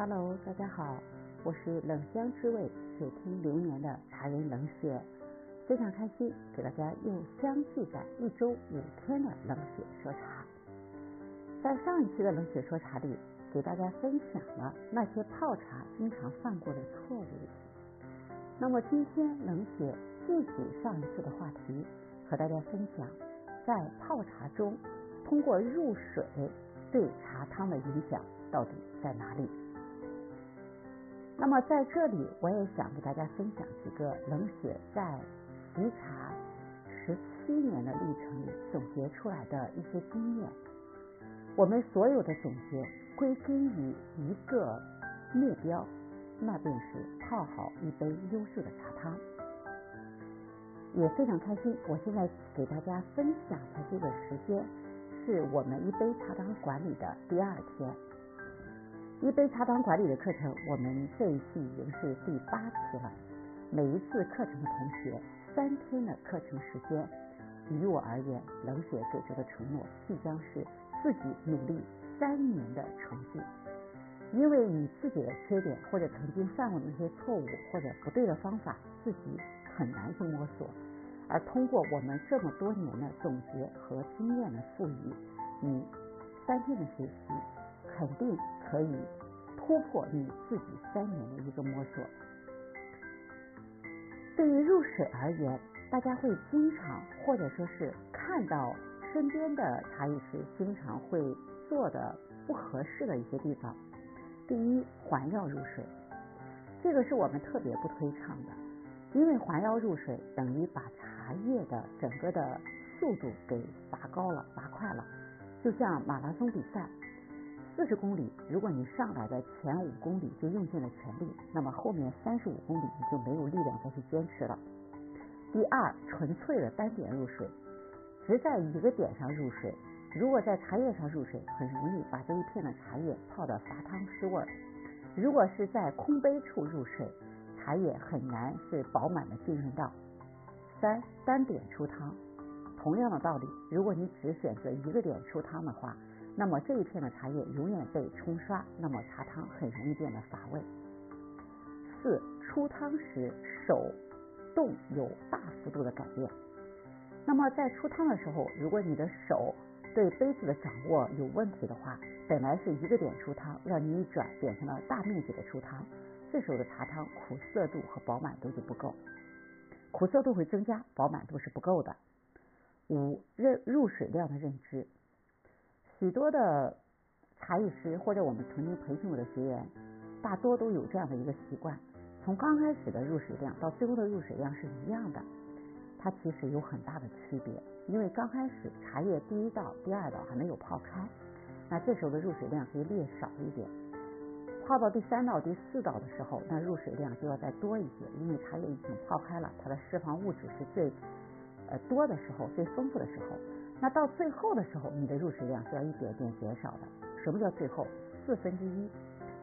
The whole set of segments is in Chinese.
Hello，大家好，我是冷香之味久听流年的茶人冷雪，非常开心给大家又相聚在一周五天的冷血说茶。在上一期的冷血说茶里，给大家分享了那些泡茶经常犯过的错误。那么今天冷血继续上一次的话题，和大家分享在泡茶中通过入水对茶汤的影响到底在哪里。那么在这里，我也想给大家分享几个冷血在习茶十七年的历程里总结出来的一些经验。我们所有的总结归根于一个目标，那便是泡好一杯优秀的茶汤。也非常开心，我现在给大家分享的这个时间是我们一杯茶汤管理的第二天。一杯茶汤管理的课程，我们这一期已经是第八期了。每一次课程的同学，三天的课程时间，于我而言，冷血给出的承诺，即将是自己努力三年的成绩。因为你自己的缺点，或者曾经犯过的那些错误，或者不对的方法，自己很难去摸索。而通过我们这么多年的总结和经验的赋予，你三天的学习，肯定。可以突破你自己三年的一个摸索。对于入水而言，大家会经常或者说是看到身边的茶艺师经常会做的不合适的一些地方。第一，环绕入水，这个是我们特别不推倡的，因为环绕入水等于把茶叶的整个的速度给拔高了、拔快了，就像马拉松比赛。四十公里，如果你上来的前五公里就用尽了全力，那么后面三十五公里你就没有力量再去坚持了。第二，纯粹的单点入水，只在一个点上入水，如果在茶叶上入水，很容易把这一片的茶叶泡得乏汤失味；如果是在空杯处入水，茶叶很难是饱满的浸润到。三，单点出汤，同样的道理，如果你只选择一个点出汤的话。那么这一片的茶叶永远被冲刷，那么茶汤很容易变得乏味。四出汤时手动有大幅度的改变。那么在出汤的时候，如果你的手对杯子的掌握有问题的话，本来是一个点出汤，让你一转变成了大面积的出汤，这时候的茶汤苦涩度和饱满度就不够，苦涩度会增加，饱满度是不够的。五认入水量的认知。许多的茶艺师或者我们曾经培训过的学员，大多都有这样的一个习惯：从刚开始的入水量到最后的入水量是一样的。它其实有很大的区别，因为刚开始茶叶第一道、第二道还没有泡开，那这时候的入水量可以略少一点；泡到第三道、第四道的时候，那入水量就要再多一些，因为茶叶已经泡开了，它的释放物质是最呃多的时候、最丰富的时候。那到最后的时候，你的入水量是要一点点减少的。什么叫最后？四分之一，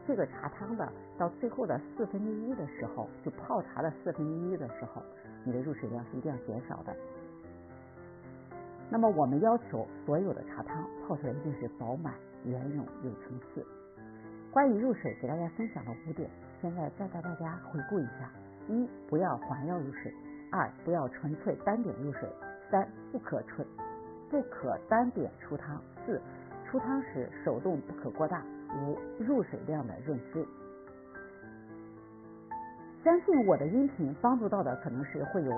这个茶汤的到最后的四分之一的时候，就泡茶的四分之一的时候，你的入水量是一定要减少的。那么我们要求所有的茶汤泡出来一定是饱满、圆润、有层次。关于入水，给大家分享了五点，现在再带大家回顾一下：一、不要环绕入水；二、不要纯粹单点入水；三、不可纯。不可单点出汤。四、出汤时手动不可过大。五、入水量的认知。相信我的音频帮助到的可能是会有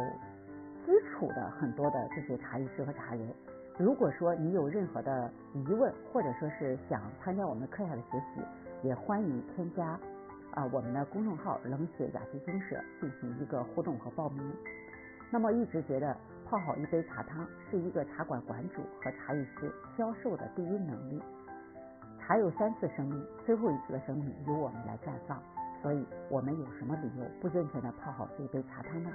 基础的很多的这些茶艺师和茶人。如果说你有任何的疑问，或者说是想参加我们课下的学习，也欢迎添加啊我们的公众号“冷血雅集精舍”进行一个互动和报名。那么一直觉得。泡好一杯茶汤是一个茶馆馆主和茶艺师销售的第一能力。茶有三次生命，最后一次的生命由我们来绽放。所以，我们有什么理由不认真的泡好这一杯茶汤呢？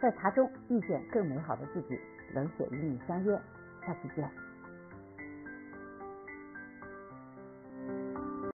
在茶中遇见更美好的自己，冷血与你相约，下次见。